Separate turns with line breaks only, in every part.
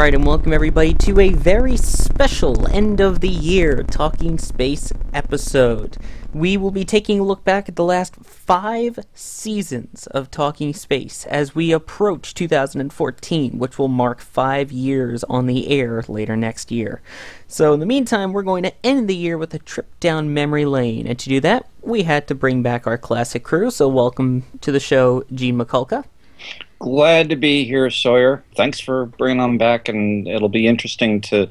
All right, and welcome everybody to a very special end of the year Talking Space episode. We will be taking a look back at the last five seasons of Talking Space as we approach 2014, which will mark five years on the air later next year. So, in the meantime, we're going to end the year with a trip down memory lane, and to do that, we had to bring back our classic crew. So, welcome to the show, Gene Mikulka.
Glad to be here, Sawyer. Thanks for bringing them back, and it'll be interesting to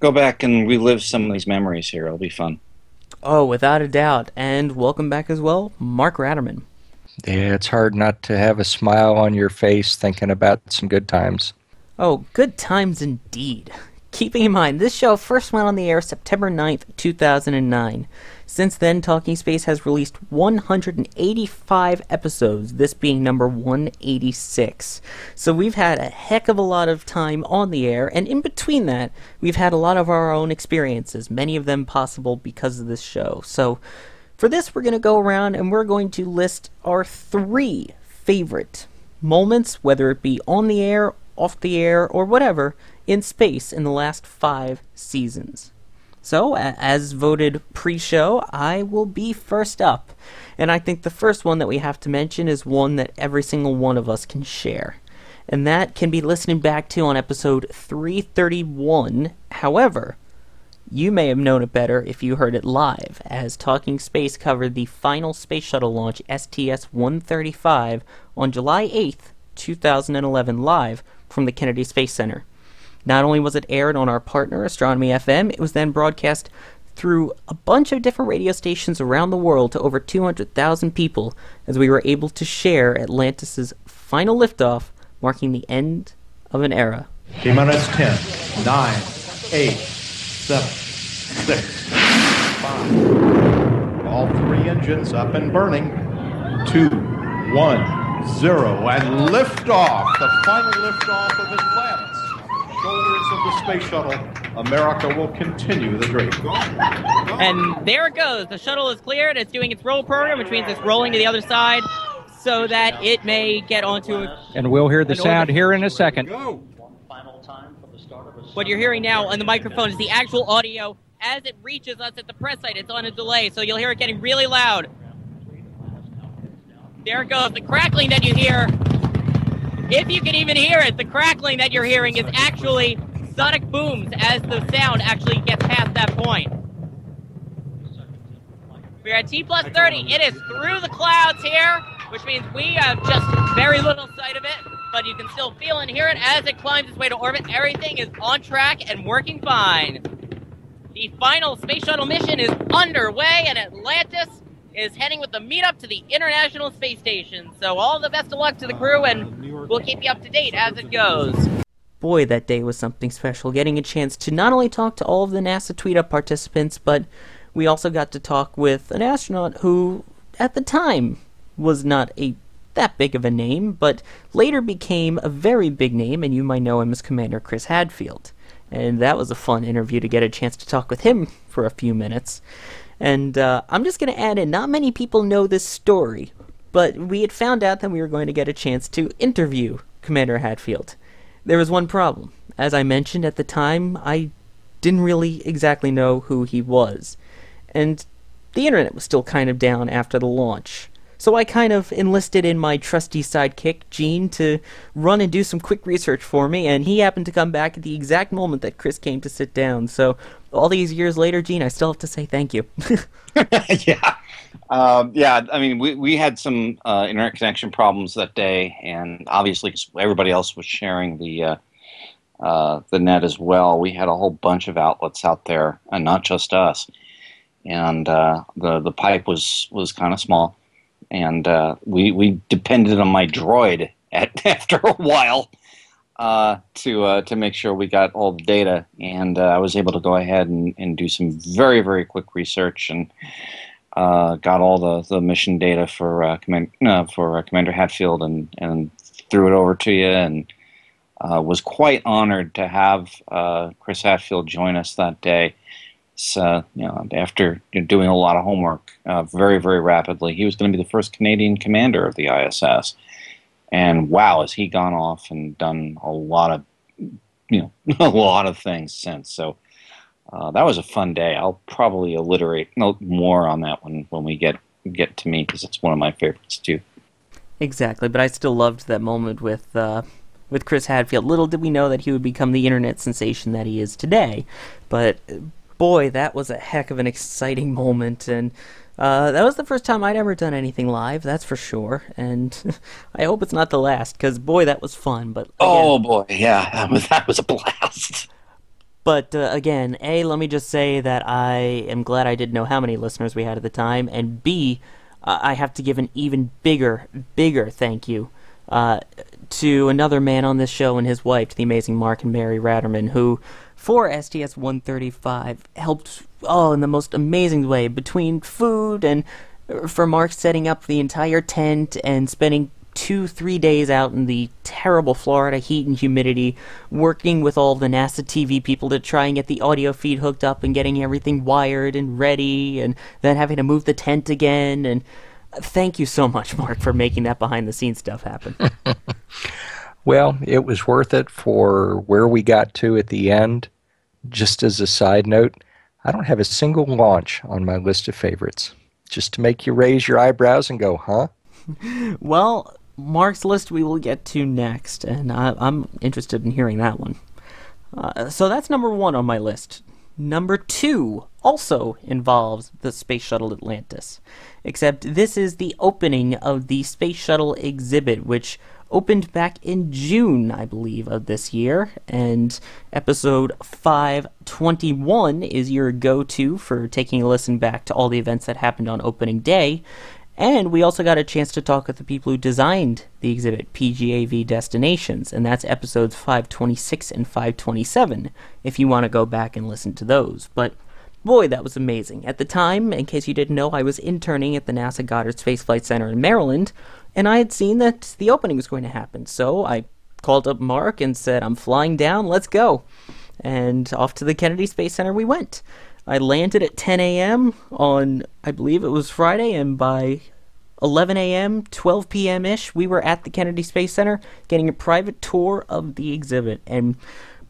go back and relive some of these memories here. It'll be fun.
Oh, without a doubt. And welcome back as well, Mark Ratterman.
Yeah, it's hard not to have a smile on your face thinking about some good times.
Oh, good times indeed. Keeping in mind, this show first went on the air September 9th, 2009. Since then, Talking Space has released 185 episodes, this being number 186. So we've had a heck of a lot of time on the air, and in between that, we've had a lot of our own experiences, many of them possible because of this show. So for this, we're going to go around and we're going to list our three favorite moments, whether it be on the air, off the air, or whatever, in space in the last five seasons. So, as voted pre show, I will be first up. And I think the first one that we have to mention is one that every single one of us can share. And that can be listening back to on episode 331. However, you may have known it better if you heard it live, as Talking Space covered the final space shuttle launch STS 135 on July 8th, 2011, live from the Kennedy Space Center. Not only was it aired on our partner, Astronomy FM, it was then broadcast through a bunch of different radio stations around the world to over 200,000 people as we were able to share Atlantis' final liftoff, marking the end of an era.
T minus 10, 9, 8, 7, 6, 5. All three engines up and burning. 2, 1, 0. And liftoff. The final liftoff of Atlantis. Shoulders of the space shuttle. America will continue the dream.
And there it goes. The shuttle is cleared. It's doing its roll program, which means it's rolling to the other side so that it may get onto a,
And we'll hear the sound
orbit.
here in a second.
what you're hearing now on the microphone is the actual audio as it reaches us at the press site. It's on a delay, so you'll hear it getting really loud. There it goes. The crackling that you hear, if you can even hear it, the crackling that you're hearing is actually sonic booms as the sound actually gets past that point. We're at T plus 30. It is through the clouds here, which means we have just very little sight of it, but you can still feel and hear it as it climbs its way to orbit. Everything is on track and working fine. The final space shuttle mission is underway, and Atlantis is heading with the meetup to the International Space Station. So, all the best of luck to the crew, and we'll keep you up to date as it goes.
Boy, that day was something special. Getting a chance to not only talk to all of the NASA Tweet Up participants, but we also got to talk with an astronaut who, at the time, was not a that big of a name, but later became a very big name, and you might know him as Commander Chris Hadfield. And that was a fun interview to get a chance to talk with him for a few minutes. And uh, I'm just going to add in, not many people know this story, but we had found out that we were going to get a chance to interview Commander Hadfield. There was one problem. As I mentioned at the time, I didn't really exactly know who he was. And the internet was still kind of down after the launch. So I kind of enlisted in my trusty sidekick, Gene, to run and do some quick research for me, and he happened to come back at the exact moment that Chris came to sit down. So all these years later, Gene, I still have to say thank you.
yeah. Um, yeah, I mean, we, we had some uh, internet connection problems that day, and obviously everybody else was sharing the uh, uh, the net as well. We had a whole bunch of outlets out there, and not just us. And uh, the the pipe was was kind of small, and uh, we we depended on my droid at after a while uh, to uh, to make sure we got all the data, and uh, I was able to go ahead and, and do some very very quick research and uh, got all the, the mission data for uh, command uh, for Commander Hadfield and and threw it over to you, and was quite honored to have Chris Hadfield join us that day. So, you know, after doing a lot of homework very, very rapidly, he was going to be the first Canadian commander of the ISS. And wow, has he gone off and done a lot of, you know, a lot of things since. So uh, that was a fun day. I'll probably alliterate more on that one when we get get to me because it's one of my favorites too.
Exactly, but I still loved that moment with uh, with Chris Hadfield. Little did we know that he would become the internet sensation that he is today. But boy, that was a heck of an exciting moment, and uh, that was the first time I'd ever done anything live. That's for sure, and I hope it's not the last because boy, that was fun. But again,
Oh boy, yeah, that was, that was a blast.
But uh, again, A, let me just say that I am glad I didn't know how many listeners we had at the time, and B, uh, I have to give an even bigger, bigger thank you uh, to another man on this show and his wife, to the amazing Mark and Mary Ratterman, who, for STS 135, helped, oh, in the most amazing way, between food and uh, for Mark setting up the entire tent and spending two, three days out in the terrible Florida heat and humidity, working with all the NASA TV people to try and get the audio feed hooked up and getting everything wired and ready, and then having to move the tent again. And thank you so much, Mark, for making that behind the scenes stuff happen.
Well, it was worth it for where we got to at the end. Just as a side note, I don't have a single launch on my list of favorites. Just to make you raise your eyebrows and go, huh?
well, Mark's list we will get to next, and I, I'm interested in hearing that one. Uh, so that's number one on my list. Number two also involves the Space Shuttle Atlantis, except this is the opening of the Space Shuttle exhibit, which opened back in June, I believe, of this year, and episode 521 is your go to for taking a listen back to all the events that happened on opening day. And we also got a chance to talk with the people who designed the exhibit, PGAV Destinations, and that's episodes 526 and 527, if you want to go back and listen to those. But boy, that was amazing. At the time, in case you didn't know, I was interning at the NASA Goddard Space Flight Center in Maryland, and I had seen that the opening was going to happen. So I called up Mark and said, I'm flying down, let's go. And off to the Kennedy Space Center we went. I landed at 10 a.m. on, I believe it was Friday, and by 11 a.m., 12 p.m. ish, we were at the Kennedy Space Center getting a private tour of the exhibit. And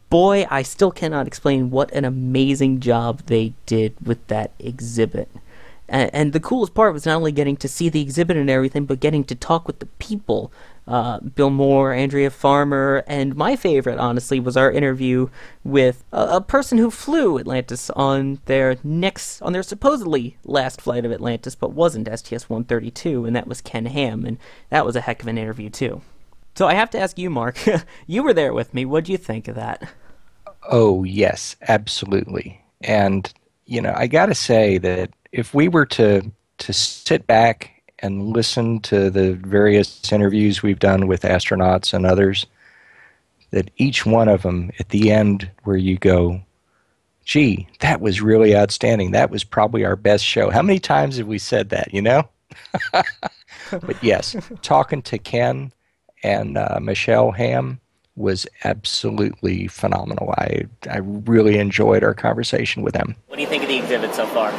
boy, I still cannot explain what an amazing job they did with that exhibit. And, and the coolest part was not only getting to see the exhibit and everything, but getting to talk with the people. Uh, Bill Moore, Andrea Farmer, and my favorite, honestly, was our interview with a, a person who flew Atlantis on their next, on their supposedly last flight of Atlantis, but wasn't STS-132, and that was Ken Ham, and that was a heck of an interview too. So I have to ask you, Mark. you were there with me. What do you think of that?
Oh, yes, absolutely. And, you know, I got to say that if we were to, to sit back and listen to the various interviews we've done with astronauts and others, that each one of them at the end where you go, gee, that was really outstanding. That was probably our best show. How many times have we said that, you know? but yes, talking to Ken and uh, Michelle Ham was absolutely phenomenal. I, I really enjoyed our conversation with them.
What do you think of the exhibit so far?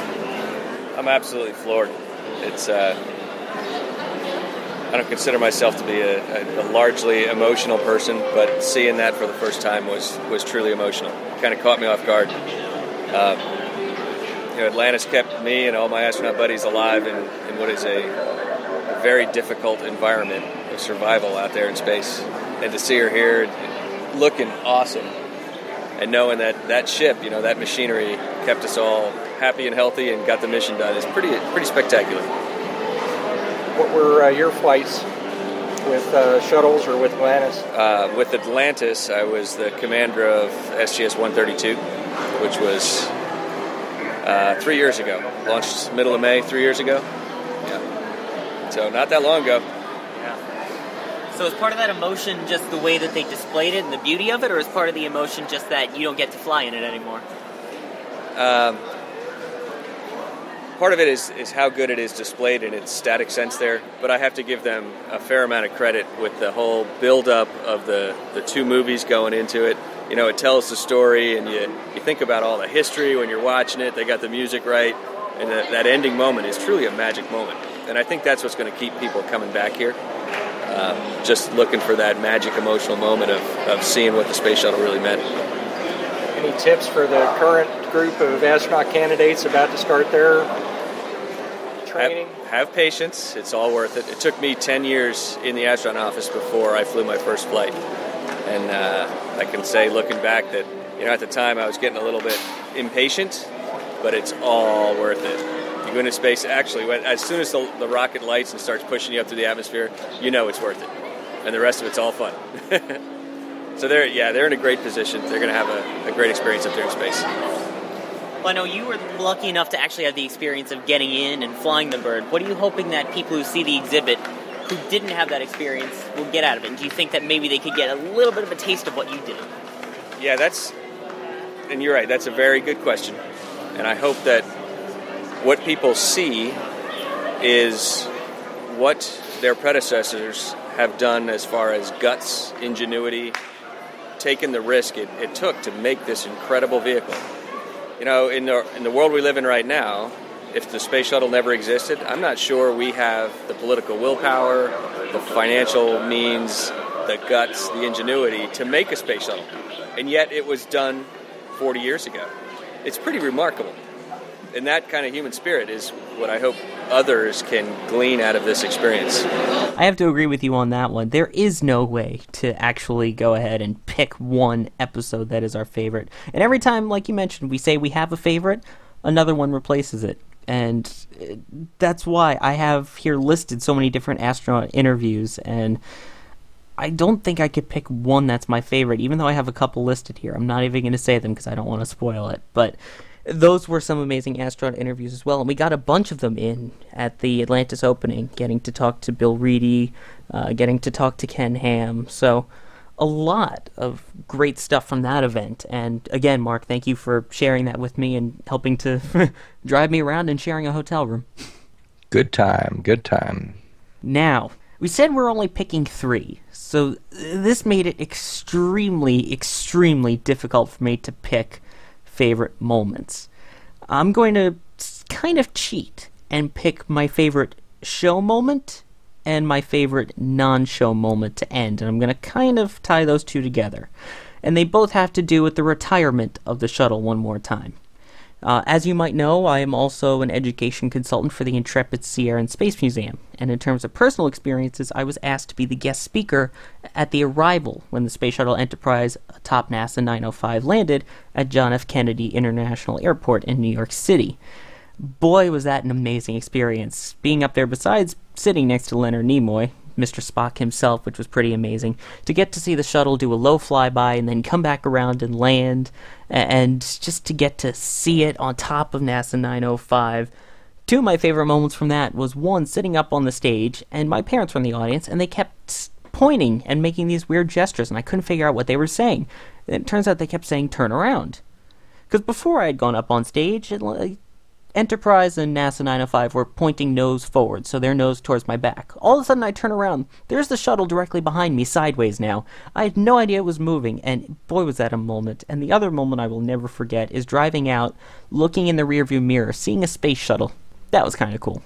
I'm absolutely floored. It's uh, I don't consider myself to be a, a, a, largely emotional person, but seeing that for the first time was was truly emotional. Kind of caught me off guard. Uh, you know, Atlantis kept me and all my astronaut buddies alive in, in what is a, a very difficult environment of survival out there in space, and to see her here looking awesome, and knowing that that ship, you know, that machinery kept us all happy and healthy and got the mission done is pretty pretty spectacular.
What were uh, your flights with uh, shuttles or with Atlantis?
Uh, with Atlantis, I was the commander of STS 132, which was uh, three years ago. Launched middle of May, three years ago. Yeah. So not that long ago.
So is part of that emotion just the way that they displayed it and the beauty of it, or is part of the emotion just that you don't get to fly in it anymore?
Um, part of it is, is how good it is displayed in its static sense there, but I have to give them a fair amount of credit with the whole build up of the, the two movies going into it. You know, it tells the story, and you, you think about all the history when you're watching it. They got the music right, and that ending moment is truly a magic moment. And I think that's what's going to keep people coming back here. Um, just looking for that magic emotional moment of, of seeing what the space shuttle really meant.
Any tips for the current group of astronaut candidates about to start their training?
Have, have, patience. It's all worth it. It took me 10 years in the astronaut office before I flew my first flight. And uh, I can say, looking back, that you know at the time I was getting a little bit impatient, but it's all worth it. You go into space. Actually, when, as soon as the, the rocket lights and starts pushing you up through the atmosphere, you know it's worth it, and the rest of it's all fun. so they're yeah they're in a great position. They're going to have a, a great experience up there in space.
Well, I know you were lucky enough to actually have the experience of getting in and flying the bird. What are you hoping that people who see the exhibit who didn't have that experience will get out of it? And do you think that maybe they could get a little bit of a taste of what you did?
Yeah, that's, and you're right, that's a very good question. And I hope that what people see is what their predecessors have done as far as guts, ingenuity, taking the risk it, it took to make this incredible vehicle you know, in the, in the world we live in right now, if the space shuttle never existed, I'm not sure we have the political willpower, the financial means, the guts, the ingenuity to make a space shuttle. And yet it was done 40 years ago. It's pretty remarkable. And that kind of human spirit is what I hope others can glean out of this experience.
I have to agree with you on that one. There is no way to actually go ahead and pick one episode that is our favorite. And every time, like you mentioned, we say we have a favorite, another one replaces it. And uh, that's why I have here listed so many different astronaut interviews and I don't think I could pick one that's my favorite, even though I have a couple listed here. I'm not even going to say them because I don't want to spoil it. But those were some amazing astronaut interviews as well, and we got a bunch of them in at the Atlantis opening, getting to talk to Bill Readdy, uh, getting to talk to Ken Ham. So, a lot of great stuff from that event. And again, Mark, thank you for sharing that with me and helping to drive me around and sharing a hotel room.
Good time, good time.
Now, we said we're only picking three, so this made it extremely, extremely difficult for me to pick favorite moments. I'm going to kind of cheat and pick my favorite show moment and my favorite non show moment to end, and I'm going to kind of tie those two together. And they both have to do with the retirement of the shuttle one more time. Uh, as you might know, I am also an education consultant for the Intrepid Air and Space Museum, and in terms of personal experiences, I was asked to be the guest speaker at the arrival when the Space Shuttle Enterprise atop NASA 905 landed at John F. Kennedy International Airport in New York City. Boy, was that an amazing experience, being up there besides sitting next to Leonard Nimoy, Mr. Spock himself, which was pretty amazing. To get to see the shuttle do a low flyby and then come back around and land, and just to get to see it on top of NASA 905. Two of my favorite moments from that was one sitting up on the stage, and my parents were in the audience, and they kept pointing and making these weird gestures, and I couldn't figure out what they were saying. And it turns out they kept saying turn around. Because before I had gone up on stage, it, Enterprise and NASA 905 were pointing nose forward, so their nose towards my back. All of a sudden, I turn around. There's the shuttle directly behind me, sideways now. I had no idea it was moving, and boy, was that a moment. And the other moment I will never forget is driving out, looking in the rearview mirror, seeing a space shuttle. That was kind of cool.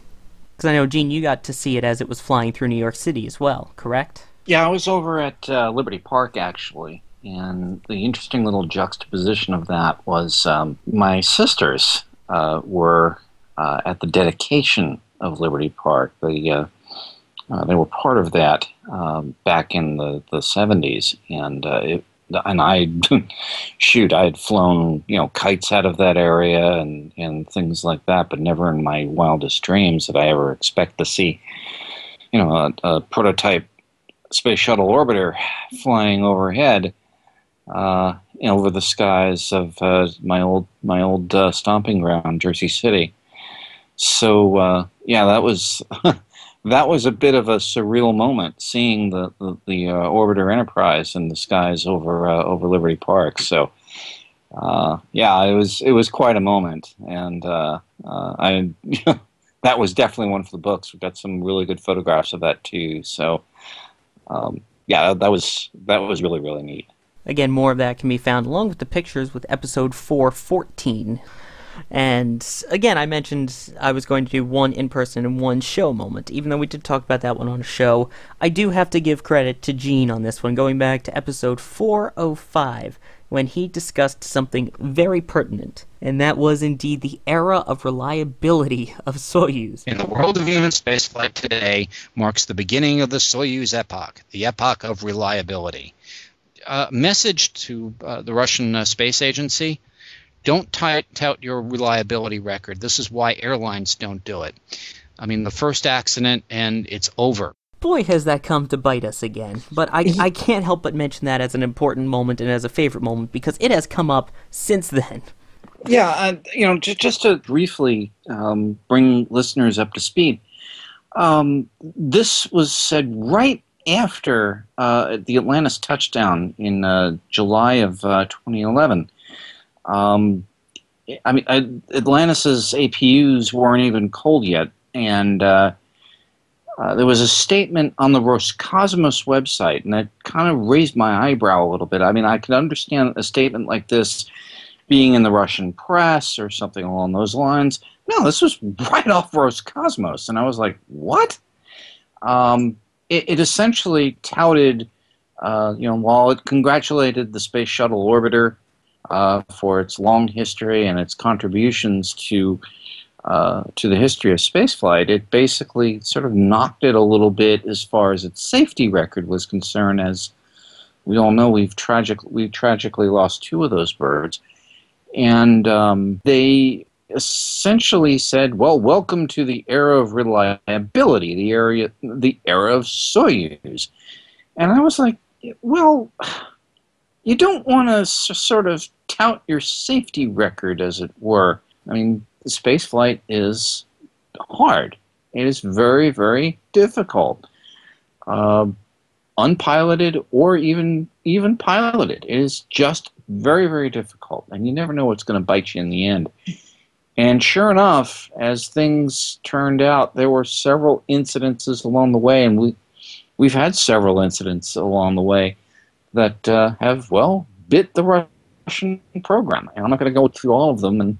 Because I know, Gene, you got to see it as it was flying through New York City as well, correct?
Yeah, I was over at uh, Liberty Park, actually. And the interesting little juxtaposition of that was um, my sisters were uh, at the dedication of Liberty Park. They, uh, uh they were part of that um, back in the, the 70s, and uh, it, and I, shoot, I had flown, you know, kites out of that area and, and things like that, but never in my wildest dreams did I ever expect to see, you know, a, a prototype space shuttle orbiter flying overhead, uh, over the skies of uh, my old my old uh, stomping ground, Jersey City. So uh, yeah, that was that was a bit of a surreal moment seeing the the, the uh, orbiter Enterprise in the skies over uh, over Liberty Park. So uh, yeah, it was it was quite a moment, and I that was definitely one for the books. We've got some really good photographs of that too. So um, yeah, that was that was really really neat.
Again, more of that can be found along with the pictures with episode 414. And again, I mentioned I was going to do one in person and one show moment. Even though we did talk about that one on a show, I do have to give credit to Gene on this one, going back to episode 405 when he discussed something very pertinent, and that was indeed the era of reliability of Soyuz.
In the world of human spaceflight today marks the beginning of the Soyuz epoch, the epoch of reliability. Uh, message to uh, the Russian uh, Space Agency don't tout your reliability record. This is why airlines don't do it. I mean, the first accident and it's over.
Boy, has that come to bite us again. But I, I can't help but mention that as an important moment and as a favorite moment because it has come up since then.
Yeah, uh, you know, just, just to briefly um, bring listeners up to speed, um, this was said right after uh, the Atlantis touchdown in uh, July of uh, 2011. Um, I mean, I, Atlantis's APUs weren't even cold yet, and uh, uh, there was a statement on the Roscosmos website, and that kind of raised my eyebrow a little bit. I mean, I could understand a statement like this being in the Russian press or something along those lines. No, this was right off Roscosmos, and I was like, "What?" Um, it, it, essentially touted, uh, you know, while it congratulated the space shuttle orbiter uh, for its long history and its contributions to uh, to the history of spaceflight, it basically sort of knocked it a little bit as far as its safety record was concerned. As we all know, we've tragic we've tragically lost two of those birds, and um, they essentially said, "Well, welcome to the era of reliability, the area, the era of Soyuz," and I was like, "Well." You don't want to sort of tout your safety record, as it were. I mean, space flight is hard. It is very, very difficult. Uh, unpiloted or even even piloted. It is just very, very difficult, and you never know what's going to bite you in the end. And sure enough, as things turned out, there were several incidences along the way, and we we've had several incidents along the way that uh, have well bit the Russian program. And I'm not going to go through all of them, and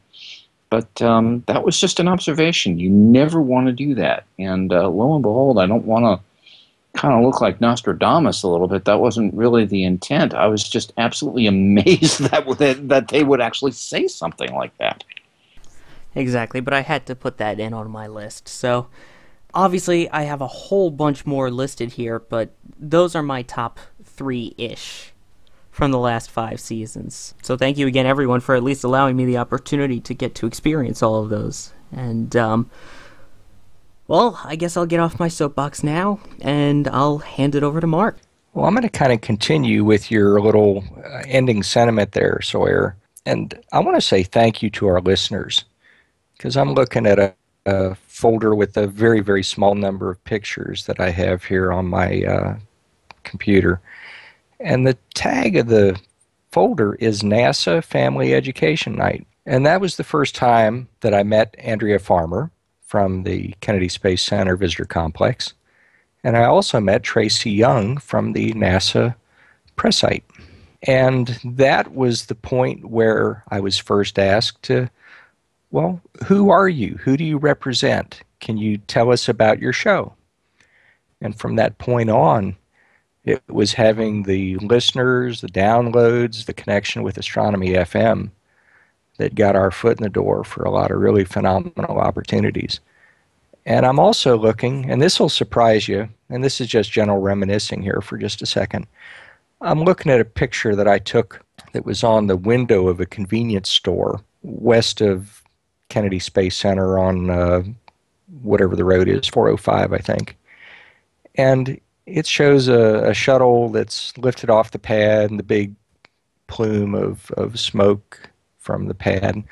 but um, that was just an observation. You never want to do that. And uh, lo and behold, I don't want to kind of look like Nostradamus a little bit. That wasn't really the intent. I was just absolutely amazed that that they would actually say something like that.
Exactly, but I had to put that in on my list. So obviously, I have a whole bunch more listed here, but those are my top three ish from the last five seasons. So thank you again, everyone, for at least allowing me the opportunity to get to experience all of those. And, um, well, I guess I'll get off my soapbox now and I'll hand it over to Mark.
Well, I'm going to kind of continue with your little uh, ending sentiment there, Sawyer. And I want to say thank you to our listeners because I'm looking at a, a, folder with a very, very small number of pictures that I have here on my uh, computer. And the tag of the folder is NASA Family Education Night. And that was the first time that I met Andrea Farmer from the Kennedy Space Center Visitor Complex. And I also met Tracy Young from the NASA press site. And that was the point where I was first asked to, well, who are you? Who do you represent? Can you tell us about your show? And from that point on, it was having the listeners, the downloads, the connection with Astronomy FM that got our foot in the door for a lot of really phenomenal opportunities. And I'm also looking, and this will surprise you, and this is just general reminiscing here for just a second. I'm looking at a picture that I took that was on the window of a convenience store west of Kennedy Space Center on uh, whatever the road is, 405, I think. And it shows a, a, shuttle that's lifted off the pad and the big plume of, of smoke from the pad.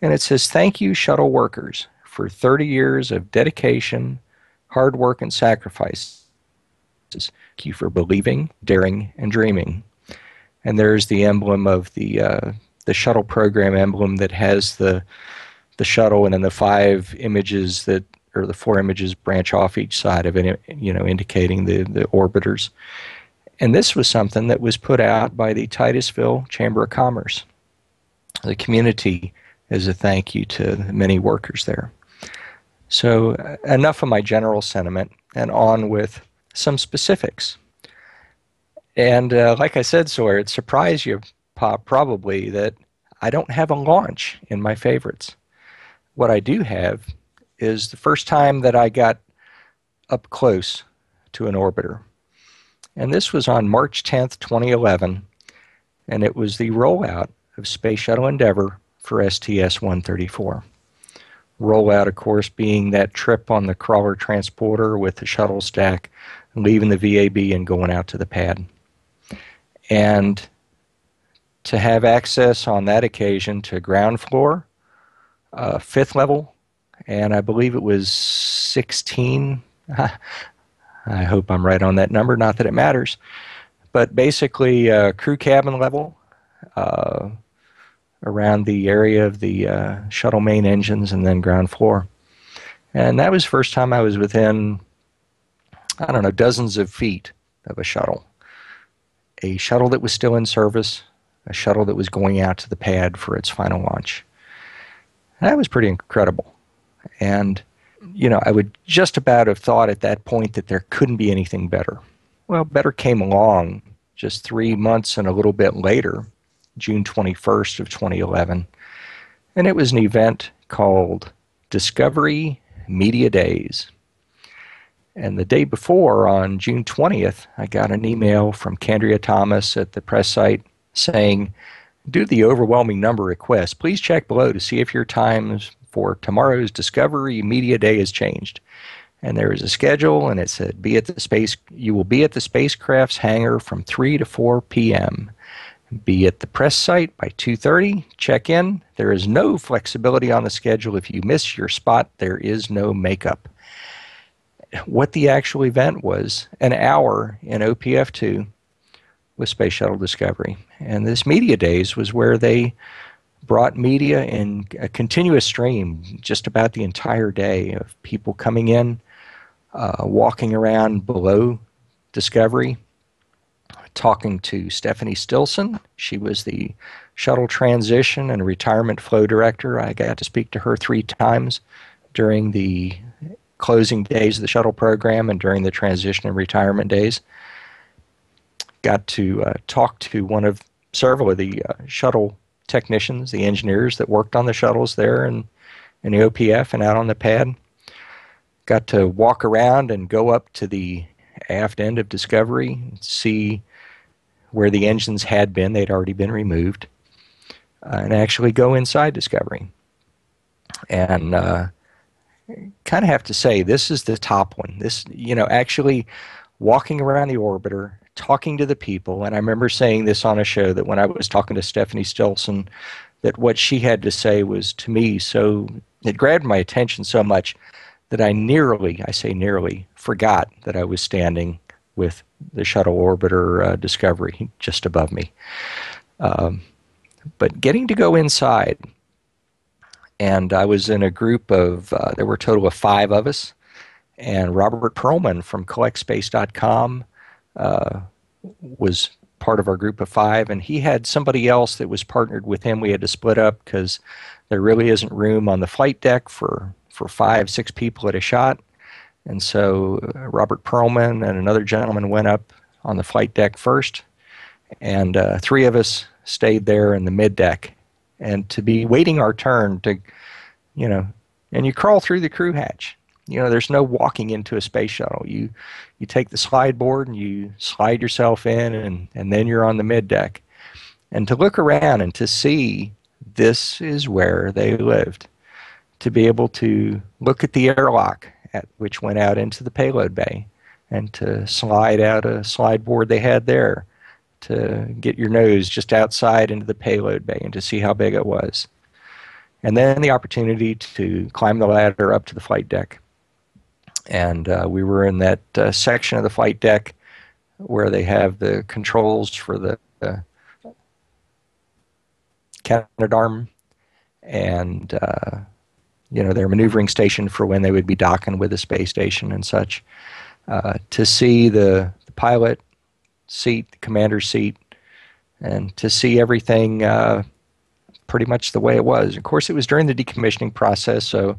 And it says, Thank you, shuttle workers, for 30 years of dedication, hard work, and sacrifice. Thank you for believing, daring, and dreaming. And there's the emblem of the uh, the shuttle program emblem that has the the shuttle and then the five images that or the four images branch off each side of it, you know, indicating the, the orbiters. And this was something that was put out by the Titusville Chamber of Commerce, the community, as a thank you to many workers there. So, uh, enough of my general sentiment, and on with some specifics. And uh, like I said, Sawyer, it surprised you probably that I don't have a launch in my favorites. What I do have is the first time that I got up close to an orbiter. And this was on March 10th, 2011, and it was the rollout of Space Shuttle Endeavour for STS 134. Rollout, of course, being that trip on the crawler transporter with the shuttle stack, leaving the VAB and going out to the pad. And to have access on that occasion to ground floor, uh, fifth level, and I believe it was 16. I hope I'm right on that number, not that it matters. But basically, uh, crew cabin level uh, around the area of the uh, shuttle main engines and then ground floor. And that was first time I was within, I don't know, dozens of feet of a shuttle. A shuttle that was still in service, a shuttle that was going out to the pad for its final launch. That was pretty incredible. And, you know, I would just about have thought at that point that there couldn't be anything better. Well, better came along just three months and a little bit later, June 21st of 2011. And it was an event called Discovery Media Days. And the day before, on June 20th, I got an email from Candrea Thomas at the press site saying, Due to the overwhelming number of requests, please check below to see if your times for tomorrow's Discovery Media Day has changed. And there is a schedule, and it said, "Be at the space. You will be at the spacecraft's hangar from 3 to 4 p.m. Be at the press site by 2:30. Check in. There is no flexibility on the schedule. If you miss your spot, there is no makeup." What the actual event was, an hour in OPF2 with Space Shuttle Discovery, and this Media Days was where they brought media in a continuous stream just about the entire day of people coming in, uh, walking around below Discovery, talking to Stephanie Stilson. She was the shuttle transition and retirement flow director. I got to speak to her three times during the closing days of the shuttle program and during the transition and retirement days. Got to uh, talk to one of several of the uh, shuttle technicians, the engineers that worked on the shuttles there and in the OPF and out on the pad. Got to walk around and go up to the aft end of Discovery and see where the engines had been. They'd already been removed. Uh, and actually go inside Discovery. And uh, kind of have to say, this is the top one. This, you know, actually walking around the orbiter talking to the people. And I remember saying this on a show that when I was talking to Stephanie Stilson, that what she had to say was to me so, it grabbed my attention so much that I nearly, I say nearly, forgot that I was standing with the shuttle orbiter uh, Discovery just above me. Um, but getting to go inside, and I was in a group of, uh, there were a total of five of us, and Robert Pearlman from collectspace.com uh, was part of our group of five, and he had somebody else that was partnered with him. We had to split up because there really isn't room on the flight deck for, for five, six people at a shot. And so uh, Robert Pearlman and another gentleman went up on the flight deck first, and uh, three of us stayed there in the mid deck. And to be waiting our turn to, you know, and you crawl through the crew hatch. You know, there's no walking into a space shuttle. You you take the slide board and you slide yourself in, and and then you're on the mid deck. And to look around and to see this is where they lived, to be able to look at the airlock at which went out into the payload bay, and to slide out a slide board they had there, to get your nose just outside into the payload bay and to see how big it was. And then the opportunity to climb the ladder up to the flight deck. And uh, we were in that uh, section of the flight deck where they have the controls for the uh, Canadarm and uh, you know their maneuvering station for when they would be docking with the space station and such. Uh, to see the, the pilot seat, the commander's seat, and to see everything uh, pretty much the way it was. Of course, it was during the decommissioning process, so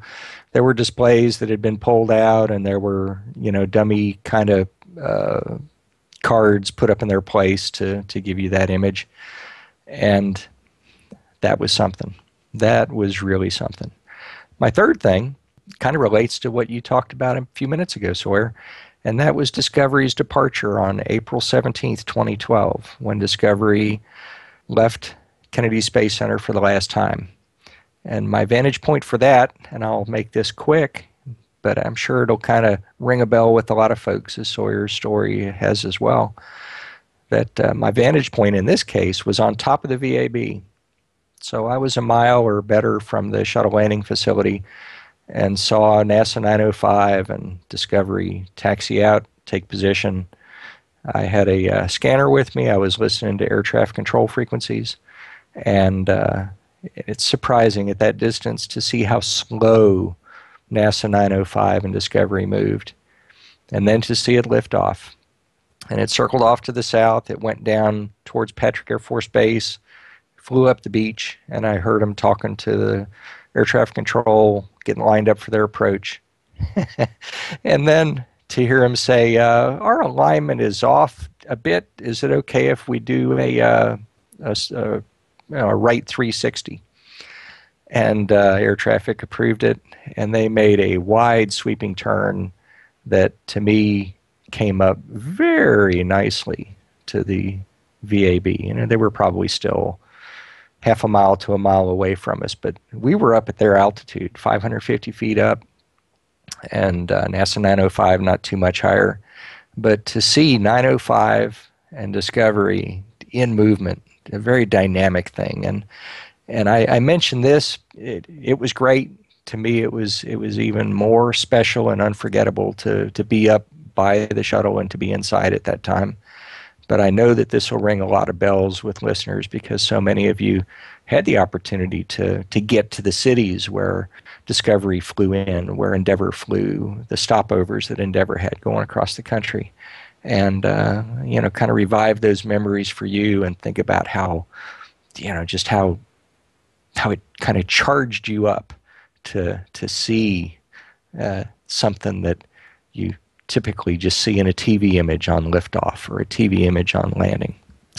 there were displays that had been pulled out, and there were you know dummy kind of uh, cards put up in their place to to give you that image, and that was something. That was really something. My third thing kind of relates to what you talked about a few minutes ago, Sawyer, and that was Discovery's departure on April 17th, 2012, when Discovery left Kennedy Space Center for the last time. And my vantage point for that, and I'll make this quick, but I'm sure it'll kind of ring a bell with a lot of folks, as Sawyer's story has as well. That uh, my vantage point in this case was on top of the VAB. So I was a mile or better from the shuttle landing facility and saw NASA 905 and Discovery taxi out, take position. I had a uh, scanner with me. I was listening to air traffic control frequencies, and uh, it's surprising at that distance to see how slow NASA 905 and Discovery moved, and then to see it lift off. And it circled off to the south. It went down towards Patrick Air Force Base, flew up the beach, and I heard him talking to the air traffic control getting lined up for their approach. and then to hear him say, uh, Our alignment is off a bit. Is it okay if we do a, uh, a, a, a, right 360? And uh, air traffic approved it, and they made a wide sweeping turn that to me came up very nicely to the VAB. You know, they were probably still half a mile to a mile away from us. But we were up at their altitude, 550 feet up, and uh, NASA 905 not too much higher. But to see 905 and Discovery in movement, a very dynamic thing. And and I, I mentioned this. It, it was great to me. It was it was even more special and unforgettable to to be up by the shuttle and to be inside at that time. But I know that this will ring a lot of bells with listeners because so many of you had the opportunity to, to get to the cities where Discovery flew in, where Endeavour flew, the stopovers that Endeavour had going across the country. And, uh, you know, kind of revive those memories for you and think about how, you know, just how, how it kind of charged you up to, to see uh, something that you typically just see in a TV image on liftoff or a TV image on landing.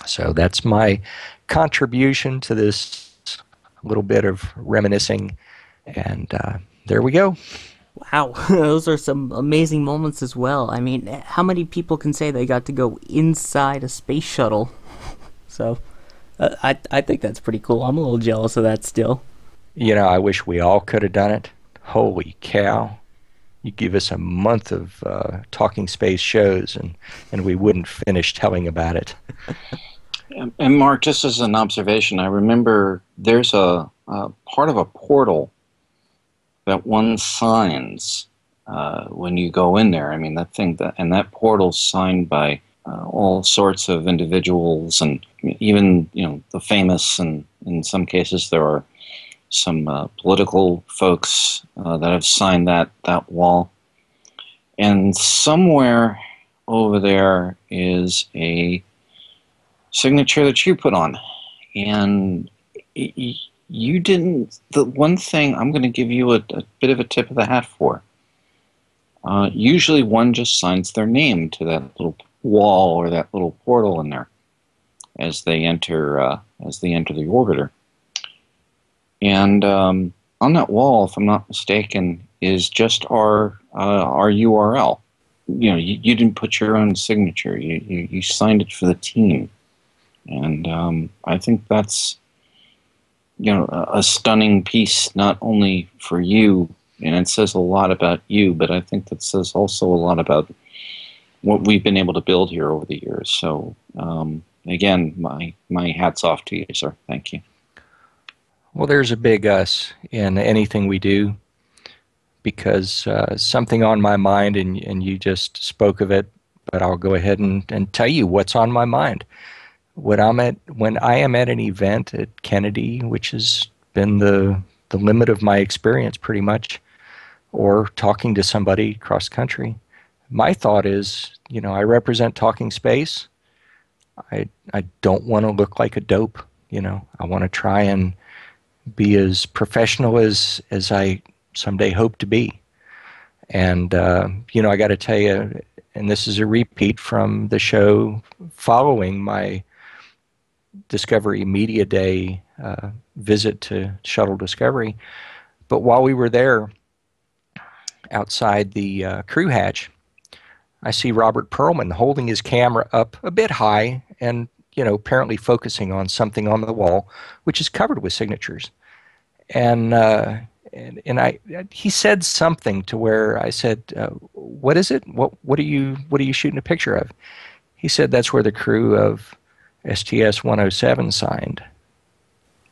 So that's my contribution to this little bit of reminiscing. And uh, there we go.
Wow, those are some amazing moments as well. I mean, how many people can say they got to go inside a space shuttle? so, uh, I I think that's pretty cool. I'm a little jealous of that still.
You know, I wish we all could have done it. Holy cow! you give us a month of uh, talking space shows and, and we wouldn't finish telling about it.
and Mark, just as an observation, I remember there's a, a part of a portal that one signs uh, when you go in there. I mean, that thing that and that portal's signed by uh, all sorts of individuals, and even you know the famous, and in some cases there are some uh, political folks uh, that have signed that that wall, and somewhere over there is a signature that you put on, and you didn't. The one thing I'm going to give you a, a, bit of a tip of the hat for. Uh, usually, one just signs their name to that little wall or that little portal in there as they enter uh, as they enter the orbiter. And um, on that wall, if I'm not mistaken, is just our uh, our URL. You know, you, you didn't put your own signature. You, you, you signed it for the team, and um, I think that's you know a, stunning piece, not only for you, and it says a lot about you, but I think that says also a lot about what we've been able to build here over the years. So um, again, my my hats off to you, sir. Thank you.
Well, there's a big us in anything we do because uh, something on my mind, and, and you just spoke of it, but I'll go ahead and, and tell you what's on my mind. When I'm at when I am at an event at Kennedy, which has been the the limit of my experience pretty much, or talking to somebody cross country, my thought is, you know, I represent talking space. I I don't want to look like a dope, you know. I want to try and be as professional as as I someday hope to be. And uh, you know, I got to tell you, and this is a repeat from the show following my Discovery Media Day uh, visit to Shuttle Discovery. But while we were there, outside the uh, crew hatch, I see Robert Pearlman holding his camera up a bit high and you know apparently focusing on something on the wall, which is covered with signatures. And uh, and, and I he said something to where I said, uh, "What is it? What what are you what are you shooting a picture of?" He said, "That's where the crew of STS 107 signed."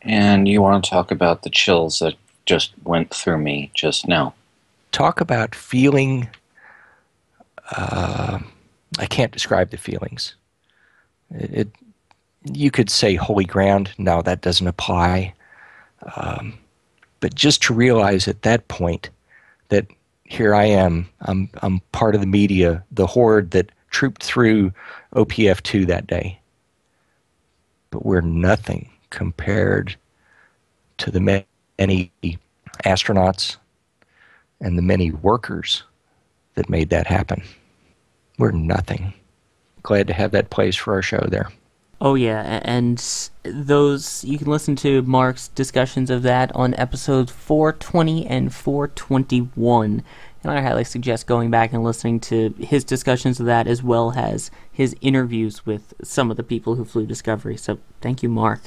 And you want to talk about the chills that just went through me just now?
Talk about feeling. Uh, I can't describe the feelings. It, you could say holy ground. No, that doesn't apply. Um, but just to realize at that point that here I am, I'm, I'm part of the media, the horde that trooped through OPF 2 that day. But we're nothing compared to the many astronauts and the many workers that made that happen. We're nothing. Glad to have that place for our show there.
Oh yeah, and those you can listen to Mark's discussions of that on episodes 420 and 421. And I highly suggest going back and listening to his discussions of that as well as his interviews with some of the people who flew Discovery. So thank you, Mark.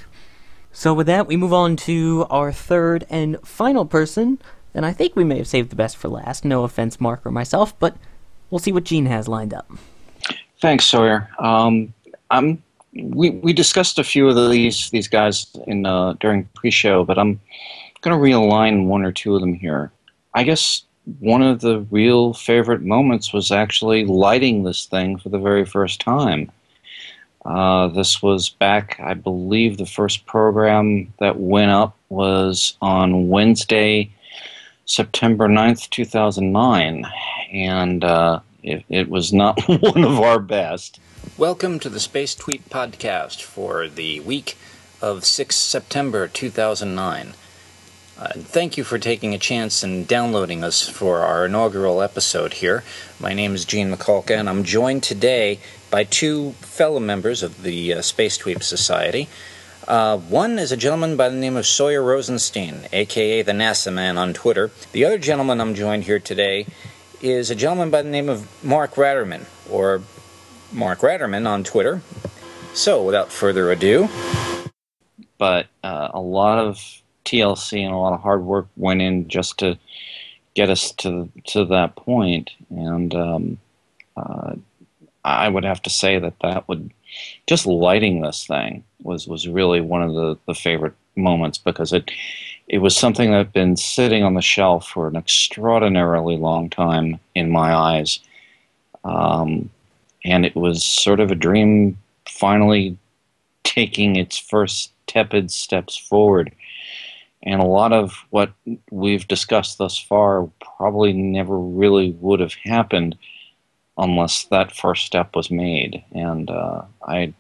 So with that, we move on to our third and final person, and I think we may have saved the best for last. No offense, Mark or myself, but we'll see what Gene has lined up.
Thanks, Sawyer. Um, I'm we, we discussed a few of these these guys in uh, during pre-show, but I'm going to realign one or two of them here. I guess one of the real favorite moments was actually lighting this thing for the very first time. Uh, this was back, I believe, the first program that went up was on Wednesday, September 9th, 2009. And uh, it, it was not one of our best.
Welcome to the Space Tweet Podcast for the week of 6 September 2009. Uh, thank you for taking a chance and downloading us for our inaugural episode here. My name is Gene Mikulka, and I'm joined today by two fellow members of the uh, Space Tweet Society. Uh, one is a gentleman by the name of Sawyer Rosenstein, aka the NASA Man on Twitter. The other gentleman I'm joined here today is a gentleman by the name of Mark Ratterman, or Mark Ratterman on Twitter. So, without further ado.
But uh, a lot of TLC and a lot of hard work went in just to get us to to that point, and um, uh, I would have to say that that would just lighting this thing was was really one of the, the favorite moments because it it was something that had been sitting on the shelf for an extraordinarily long time in my eyes. Um, and it was sort of a dream finally taking its first tepid steps forward. And a lot of what we've discussed thus far probably never really would have happened unless that first step was made. And uh, I,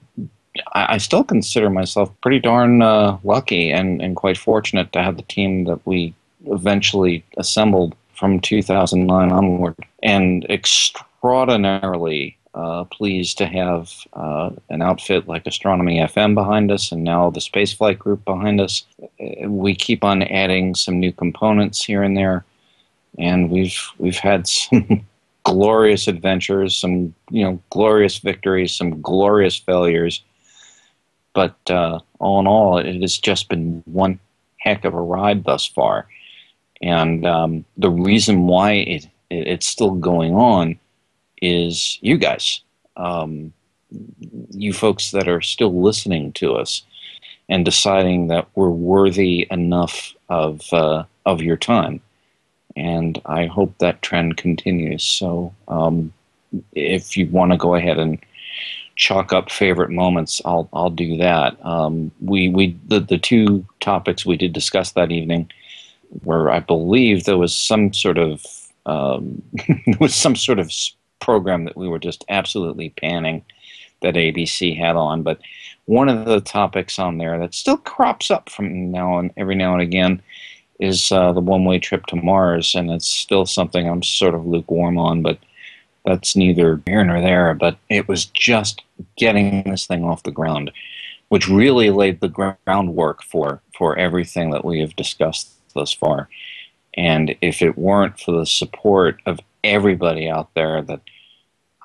I still consider myself pretty darn uh, lucky and, and quite fortunate to have the team that we eventually assembled from 2009 onward, and extraordinarily uh, pleased to have uh, an outfit like Astronomy FM behind us and now the Spaceflight Group behind us. We keep on adding some new components here and there, and we've we've had some glorious adventures, some you know glorious victories, some glorious failures. But uh, all in all, it has just been one heck of a ride thus far. And um, the reason why it, it, it's still going on is you guys, um, you folks that are still listening to us and deciding that we're worthy enough of uh, of your time. And I hope that trend continues. So, um, if you want to go ahead and chalk up favorite moments, I'll I'll do that. Um, we we the the two topics we did discuss that evening, where I believe there was some sort of um, there was some sort of program that we were just absolutely panning that ABC had on. But one of the topics on there that still crops up from now and every now and again is uh, the one-way trip to Mars, and it's still something I'm sort of lukewarm on, but that's neither here nor there. But it was just getting this thing off the ground, which really laid the groundwork for for everything that we have discussed thus far. And if it weren't for the support of everybody out there that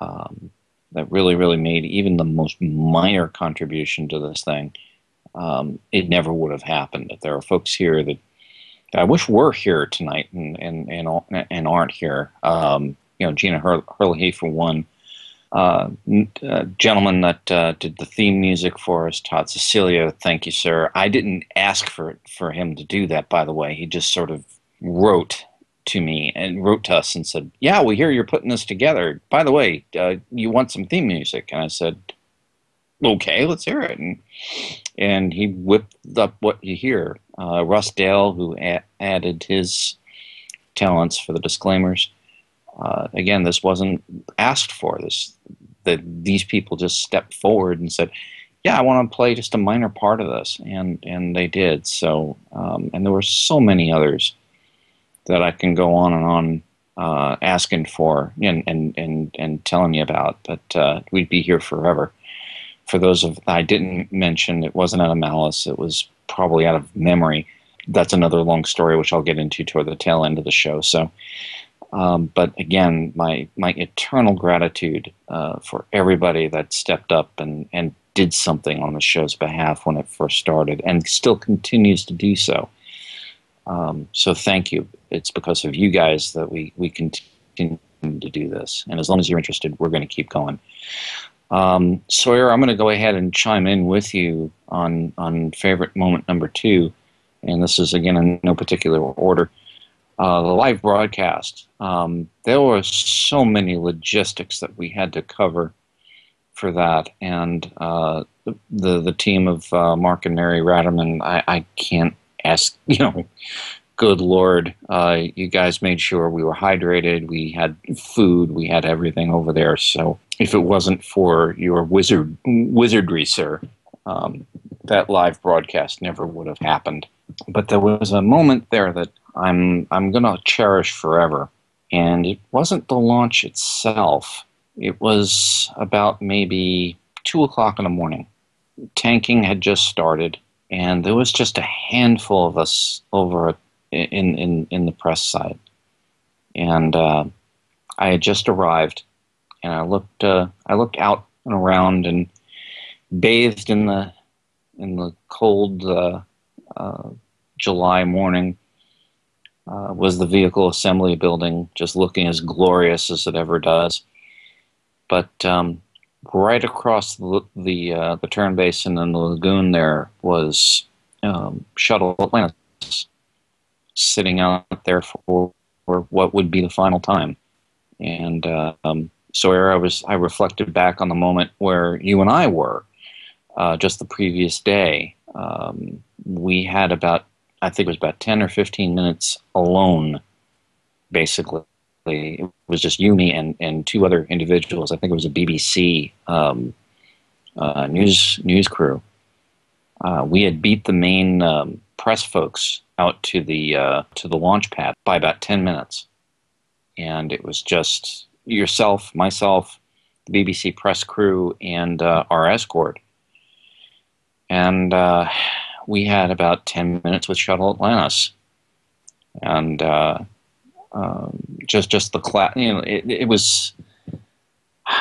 um, that really, really made even the most minor contribution to this thing, um, it never would have happened. That There are folks here that, that I wish were here tonight and and and, and aren't here. Um, you know, Gina Hur- Herlihy for one. Uh, uh, gentleman that uh, did the theme music for us, Todd Cecilia. Thank you, sir. I didn't ask for for him to do that, by the way. He just sort of wrote to me and wrote to us and said, "Yeah, we hear you're putting this together. By the way, uh, you want some theme music?" And I said, "Okay, let's hear it." And and he whipped up what you hear. Uh, Russ Dale, who a- added his talents for the disclaimers. Uh, again, this wasn't asked for. This that these people just stepped forward and said, "Yeah, I want to play just a minor part of this," and and they did. So, um, and there were so many others that I can go on and on uh, asking for and, and, and, and telling you about, but uh, we'd be here forever. For those of I didn't mention, it wasn't out of malice. It was probably out of memory. That's another long story, which I'll get into toward the tail end of the show. So, um, but again, my my eternal gratitude uh, for everybody that stepped up and and did something on the show's behalf when it first started, and still continues to do so. Um, so thank you. It's because of you guys that we, we continue to do this. And as long as you're interested, we're going to keep going. Um, Sawyer, I'm going to go ahead and chime in with you on, on favorite moment number two. And this is, again, in no particular order. Uh, the live broadcast. Um, there were so many logistics that we had to cover for that. And uh, the, the, team of uh, Mark and Mary Ratterman, I, I can't ask, you know, good Lord, uh, you guys made sure we were hydrated, we had food, we had everything over there. So if it wasn't for your wizard wizardry, sir, um, that live broadcast never would have happened. But there was a moment there that I'm I'm gonna cherish forever, and it wasn't the launch itself. It was about maybe two o'clock in the morning. Tanking had just started and there was just a handful of us over in in in the press side, and uh, I had just arrived, and I looked uh, I looked out and around and bathed in the in the cold uh, uh July morning. Uh, was the vehicle assembly building just looking as glorious as it ever does? But um, right across the the, uh, the turn basin and the lagoon there was um, shuttle Atlantis sitting out there for, for what would be the final time. And uh, um, so I was I reflected back on the moment where you and I were uh, just the previous day. Um, we had about I think it was about ten or fifteen minutes alone, basically it was just you, me, and, and two other individuals. I think it was a BBC um, uh, news news crew. Uh, we had beat the main um, press folks out to the uh, to the launch pad by about ten minutes, and it was just yourself, myself, the BBC press crew and uh, our escort. And uh, we had about 10 minutes with Shuttle Atlantis. And uh, um, just just the class, you know, it, it was.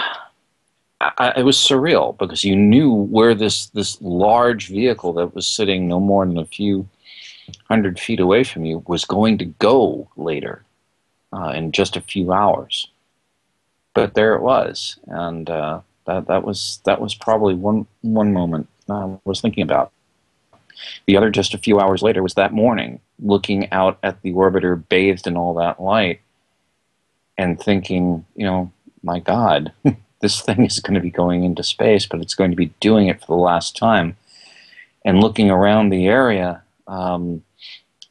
I, it was surreal because you knew where this this large vehicle that was sitting no more than a few hundred feet away from you was going to go later uh, in just a few hours. But there it was, and uh, that that was that was probably one one moment I was thinking about. The other, just a few hours later, was that morning, looking out at the orbiter bathed in all that light, and thinking, you know, my God, this thing is going to be going into space, but it's going to be doing it for the last time. And looking around the area, um,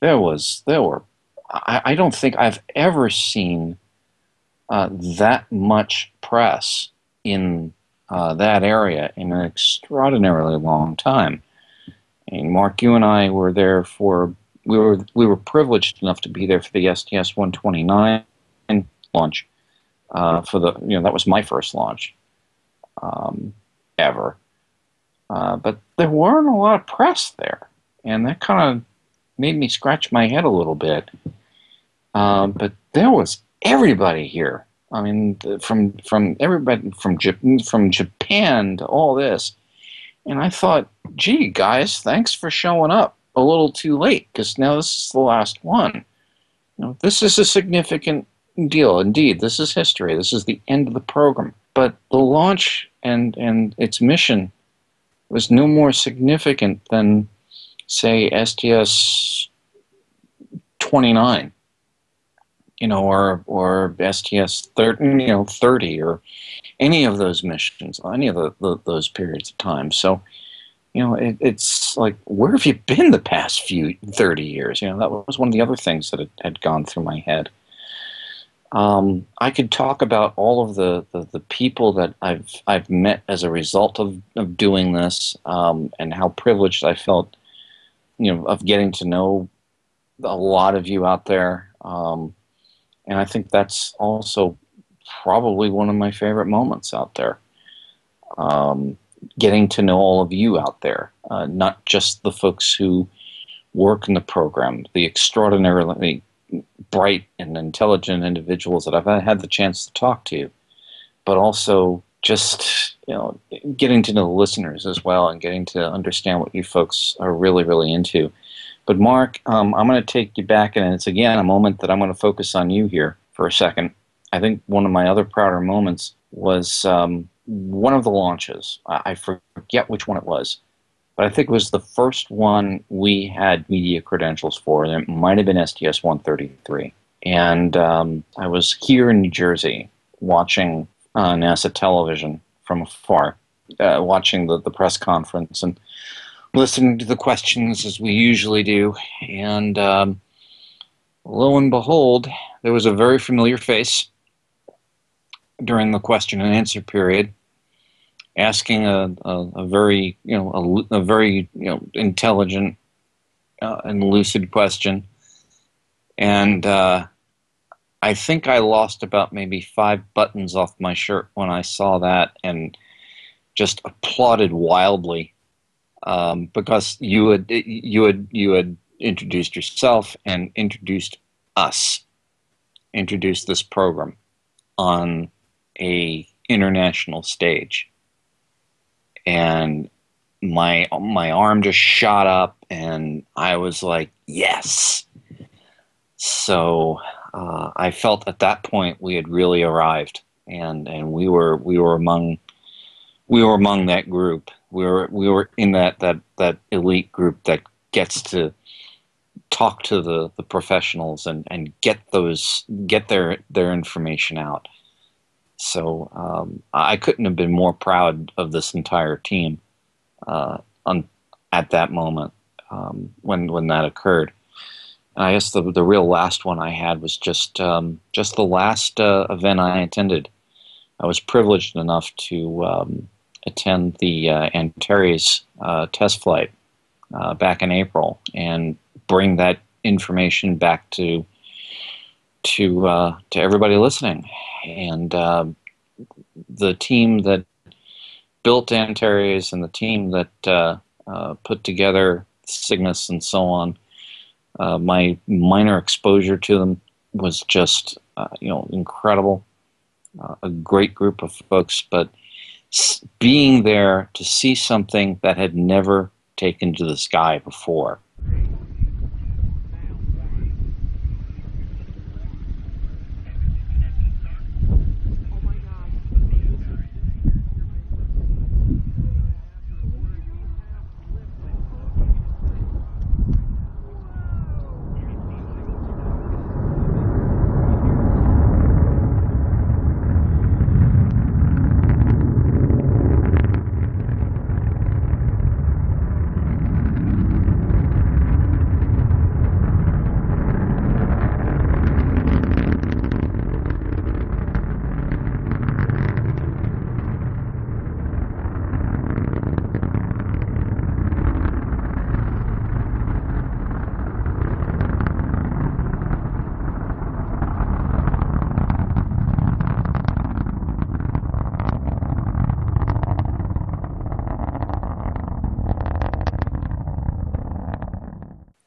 there was there were I, I, don't think I've ever seen uh, that much press in uh, that area in an extraordinarily long time. And Mark, you and I were there for we were we were privileged enough to be there for the STS 129 launch. Uh, for the you know that was my first launch um, ever, uh, but there weren't a lot of press there, and that kind of made me scratch my head a little bit. Um, but there was everybody here. I mean, from from everybody from from Japan to all this, and I thought, gee, guys, thanks for showing up a little too late because now this is the last one. You know, this is a significant deal. Indeed, this is history. This is the end of the program. But the launch and and its mission was no more significant than, say, STS 29 you know, or or STS 30, you know, 30 or any of those missions, any of the, the, those periods of time. So, you know, it, it's like, where have you been the past few 30 years? You know, that was one of the other things that had, had gone through my head. Um, I could talk about all of the, the, the, people that I've I've met as a result of, of doing this, um, and how privileged I felt, you know, of getting to know a lot of you out there. Um, and I think that's also probably one of my favorite moments out there. Um, getting to know all of you out there, uh, not just the folks who work in the program, the extraordinarily bright and intelligent individuals that I've had the chance to talk to, but also just you know getting to know the listeners as well and getting to understand what you folks are really really into but Mark, um, I'm going to take you back, and it's again a moment that I'm going to focus on you here for a second. I think one of my other prouder moments was um, one of the launches. I, forget which one it was, but I think it was the first one we had media credentials for. And it might have been STS 133. And um, I was here in New Jersey watching uh, NASA television from afar, uh, watching the, the press conference. And listening to the questions as we usually do. And um, lo and behold, there was a very familiar face during the question and answer period asking a, a, a very you know a, a, very you know intelligent uh, and lucid question and uh, I think I lost about maybe five buttons off my shirt when I saw that and just applauded wildly um, because you had you had you had introduced yourself and introduced us, introduced this program on a international stage, and my my arm just shot up, and I was like, yes. So uh, I felt at that point we had really arrived, and and we were we were among we were among that group we were we were in that that that elite group that gets to talk to the, the professionals and, and get those get their their information out. So um, I couldn't have been more proud of this entire team uh, on at that moment um, when when that occurred. And I guess the the real last one I had was just um, just the last uh, event I attended. I was privileged enough to um, attend the uh, Antares uh, test flight uh, back in April and bring that information back to to uh, to everybody listening. And uh, the team that built Antares and the team that uh, uh, put together Cygnus and so on, uh, my minor exposure to them was just you know incredible. A great group of folks, but being there to see something that had never taken to the sky before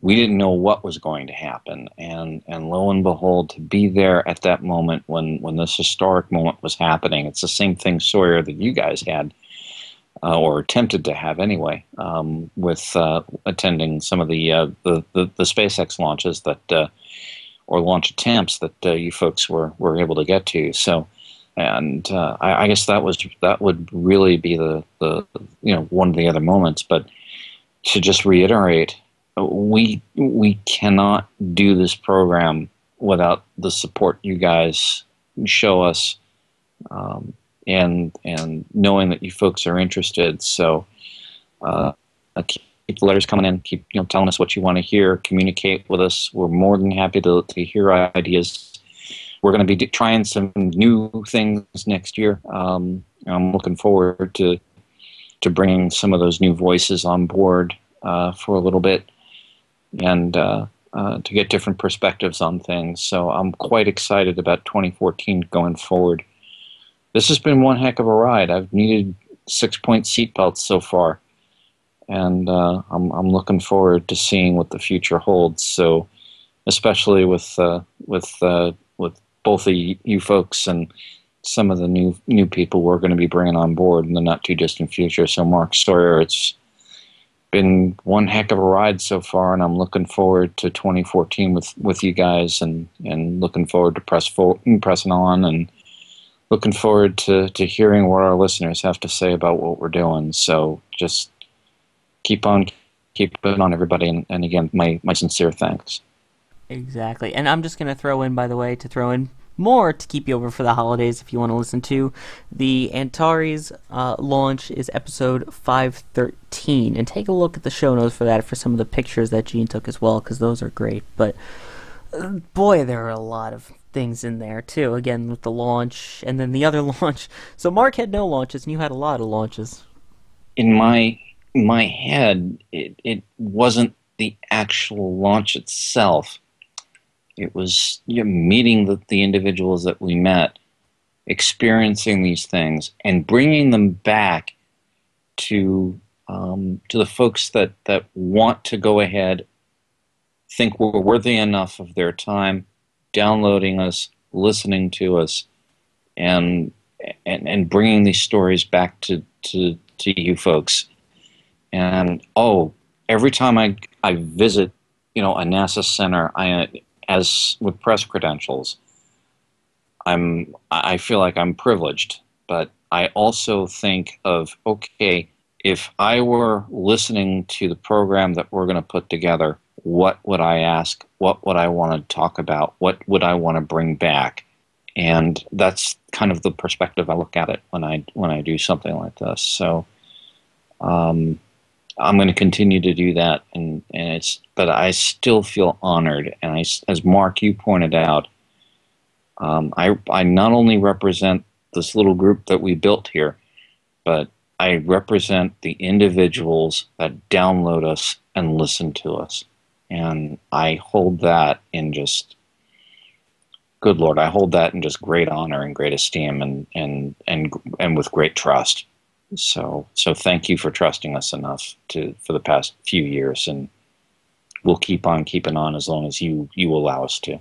we didn't know what was going to happen. And and lo and behold to be there at that moment when when this historic moment was happening it's the same thing sawyer that you guys had uh, or attempted to have anyway um, with uh, attending some of the, uh, the, the the SpaceX launches that uh, or launch attempts that uh, you folks were were able to get to. So and uh, I, I guess that was that would really be the the you know one of the other moments. But to just reiterate we we cannot do this program without the support you guys show us, um, and and knowing that you folks are interested. So uh, keep the letters coming in. Keep you know telling us what you want to hear. Communicate with us. We're more than happy to to hear ideas. We're going to be trying some new things next year. Um, I'm looking forward to to bringing some of those new voices on board uh, for a little bit and uh, uh, to get different perspectives on things. So I'm quite excited about 2014 going forward. This has been one heck of a ride. I've needed six point seatbelts so far, and uh, I'm, I'm looking forward to seeing what the future holds. So, especially with uh, with uh, with both of you folks and some of the new new people we're going to be bringing on board in the not too distant future. So, Mark Sawyer, it's been one heck of a ride so far, and I'm looking forward to 2014 with, with you guys, and, and looking forward to press for, pressing on, and looking forward to, to hearing what our listeners have to say about what we're doing. So just keep on keeping on, everybody, and, and again, my, my sincere thanks.
Exactly, and I'm just going to throw in, by the way, to throw in more to keep you over for the holidays if you want to listen to. The Antares uh, launch is episode 513. And take a look at the show notes for that for some of the pictures that Gene took as well, because those are great. But uh, boy, there are a lot of things in there too. Again, with the launch and then the other launch. So Mark had no launches, and you had a lot of launches.
In my my head, it, it wasn't the actual launch itself it was you know, meeting the, the individuals that we met, experiencing these things, and bringing them back to um, to the folks that, that want to go ahead, think we're worthy enough of their time, downloading us, listening to us, and and, and bringing these stories back to, to, to you folks. And oh, every time I, I visit, you know, a NASA center, I as with press credentials, I'm I feel like I'm privileged, but I also think of okay, if I were listening to the program that we're going to put together, what would I ask? What would I want to talk about? What would I want to bring back? And that's kind of the perspective I look at it when I when I do something like this. So, um, I'm going to continue to do that, and, and it's. But I still feel honored, and I, as Mark you pointed out, um, I I not only represent this little group that we built here, but I represent the individuals that download us and listen to us, and I hold that in just good Lord, I hold that in just great honor and great esteem, and and and and with great trust. So so thank you for trusting us enough to for the past few years, and we'll keep on keeping on as long as you you allow us to.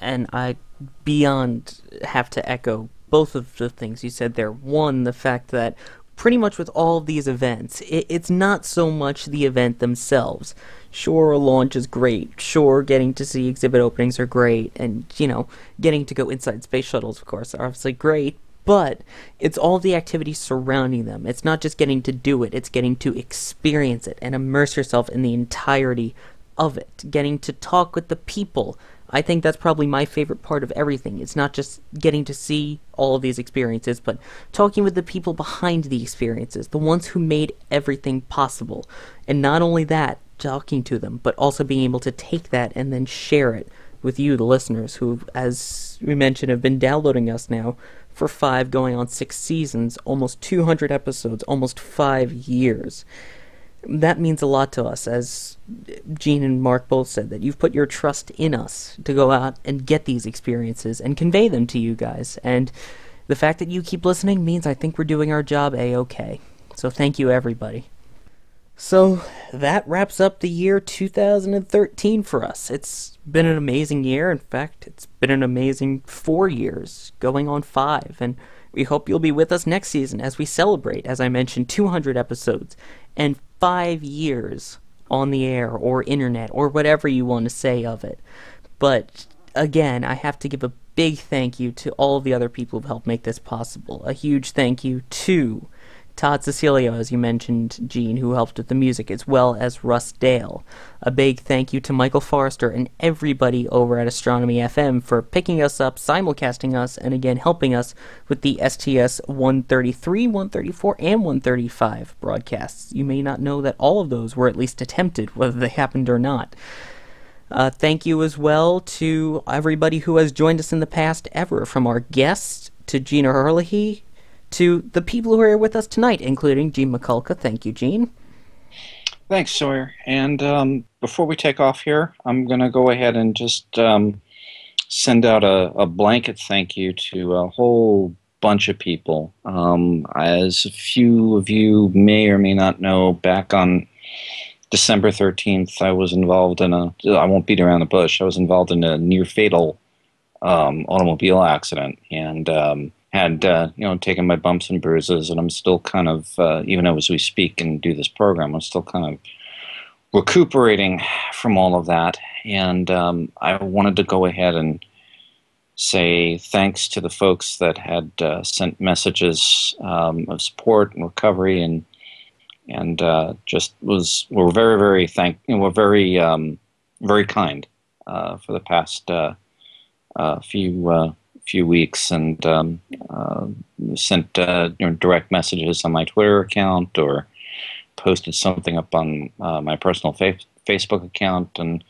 And I beyond have to echo both of the things you said there. One, the fact that pretty much with all of these events, it, it's not so much the event themselves. Sure, a launch is great. Sure, getting to see exhibit openings are great. And, you know, getting to go inside space shuttles, of course, are obviously great. But it's all the activities surrounding them. It's not just getting to do it, it's getting to experience it and immerse yourself in the entirety of it. Getting to talk with the people I think that's probably my favorite part of everything. It's not just getting to see all of these experiences, but talking with the people behind the experiences, the ones who made everything possible. And not only that, talking to them, but also being able to take that and then share it with you, the listeners, who, as we mentioned, have been downloading us now for five, going on six seasons, almost 200 episodes, almost five years that means a lot to us, as Gene and Mark both said, that you've put your trust in us to go out and get these experiences and convey them to you guys. And the fact that you keep listening means I think we're doing our job a okay. So thank you, everybody. So that wraps up the year 2013 for us. It's been an amazing year. In fact, it's been an amazing four years, going on five. And we hope you'll be with us next season as we celebrate, as I mentioned, 200 episodes and five years on the air or internet or whatever you want to say of it. But again, I have to give a big thank you to all the other people who've helped make this possible. A huge thank you to Todd Cecilio, as you mentioned, Gene, who helped with the music, as well as Russ Dale. A big thank you to Michael Forrester and everybody over at Astronomy FM for picking us up, simulcasting us, and again helping us with the STS 133, 134, and 135 broadcasts. You may not know that all of those were at least attempted, whether they happened or not. Uh, thank you as well to everybody who has joined us in the past ever, from our guests to Gina Herlihy, to the people who are here with us tonight, including Gene Mikulka. Thank you, Gene.
Thanks, Sawyer. And um, before we take off here, I'm going to go ahead and just um, send out a, a, blanket thank you to a whole bunch of people. Um, as a few of you may or may not know, back on December 13th, I was involved in a, I won't beat around the bush, I was involved in a near fatal um, automobile accident. And um, had uh, you know taken my bumps and bruises, and I'm still kind of uh, even as we speak and do this program, I'm still kind of recuperating from all of that. And um, I wanted to go ahead and say thanks to the folks that had uh, sent messages um, of support and recovery, and and uh, just was were very very thank you know, were very um, very kind uh, for the past uh, few few weeks and um, uh, sent uh, you know, direct messages on my Twitter account or posted something up on uh, my personal fa- Facebook account. And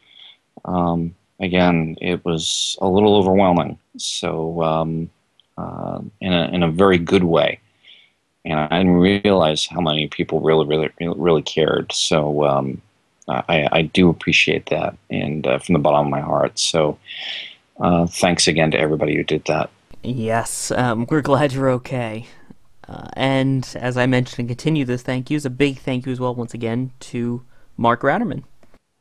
um, again, it was a little overwhelming. So, um, uh, in, a, in a very good way. And I didn't realize how many people really, really, really cared. So, um, I, I, do appreciate that, and uh, from the bottom of my heart. So, uh, thanks again to everybody who did that.
Yes, um, we're glad you're okay. Uh, and as I mentioned and continue this thank yous, a big thank you as well, once again, to Mark Ratterman.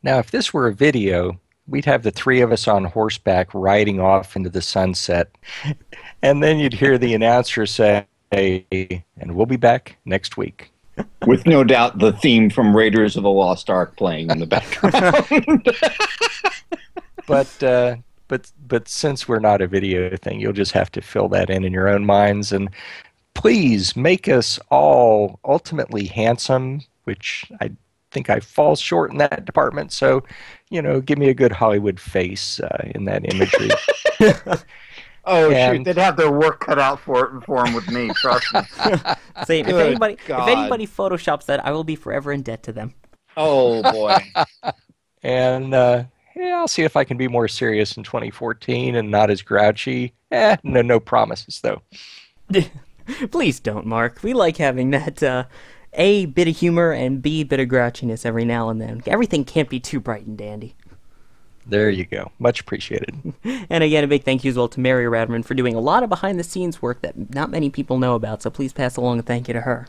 Now, if this were a video, we'd have the three of us on horseback riding off into the sunset. and then you'd hear the announcer say, and we'll be back next week.
With no doubt the theme from Raiders of the Lost Ark playing in the background.
but uh, but but since we're not a video thing, you'll just have to fill that in in your own minds. And please make us all ultimately handsome, which I think I fall short in that department. So, you know, give me a good Hollywood face uh, in that imagery.
Oh and, shoot! They'd have their work cut out for it for them with me. Trust me.
Same. If anybody, God. if anybody photoshops that, I will be forever in debt to them.
Oh boy.
and uh, yeah, I'll see if I can be more serious in 2014 and not as grouchy. Eh, no, no promises though.
Please don't, Mark. We like having that uh, a bit of humor and b bit of grouchiness every now and then. Everything can't be too bright and dandy.
There you go. Much appreciated.
And again, a big thank you as well to Mary Radman for doing a lot of behind the scenes work that not many people know about. So please pass along a thank you to her.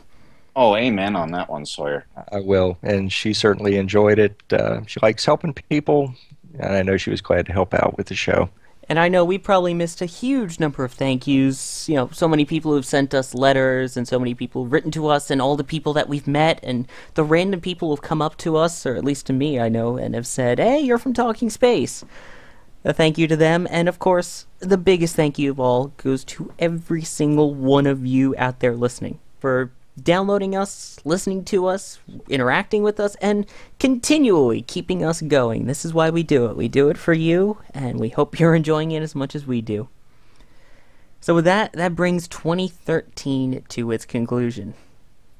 Oh, amen on that one, Sawyer.
I will, and she certainly enjoyed it. Uh, she likes helping people, and I know she was glad to help out with the show.
And I know we probably missed a huge number of thank yous. You know, so many people who've sent us letters, and so many people written to us, and all the people that we've met, and the random people who've come up to us, or at least to me, I know, and have said, "Hey, you're from Talking Space." A thank you to them, and of course, the biggest thank you of all goes to every single one of you out there listening for downloading us, listening to us, interacting with us, and continually keeping us going. This is why we do it. We do it for you, and we hope you're enjoying it as much as we do. So, with that, that brings 2013 to its conclusion.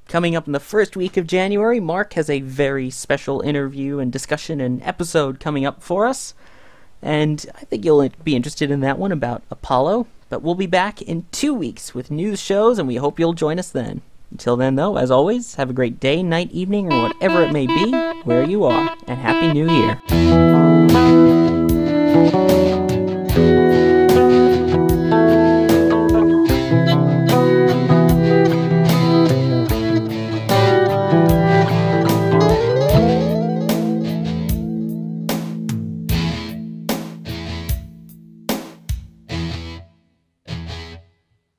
Coming up in the first week of January, Mark has a very special interview and discussion and episode coming up for us. And I think you'll be interested in that one about Apollo. But we'll be back in two weeks with news shows, and we hope you'll join us then. Until then, though, as always, have a great day, night, evening, or whatever it may be, where you are, and Happy New Year.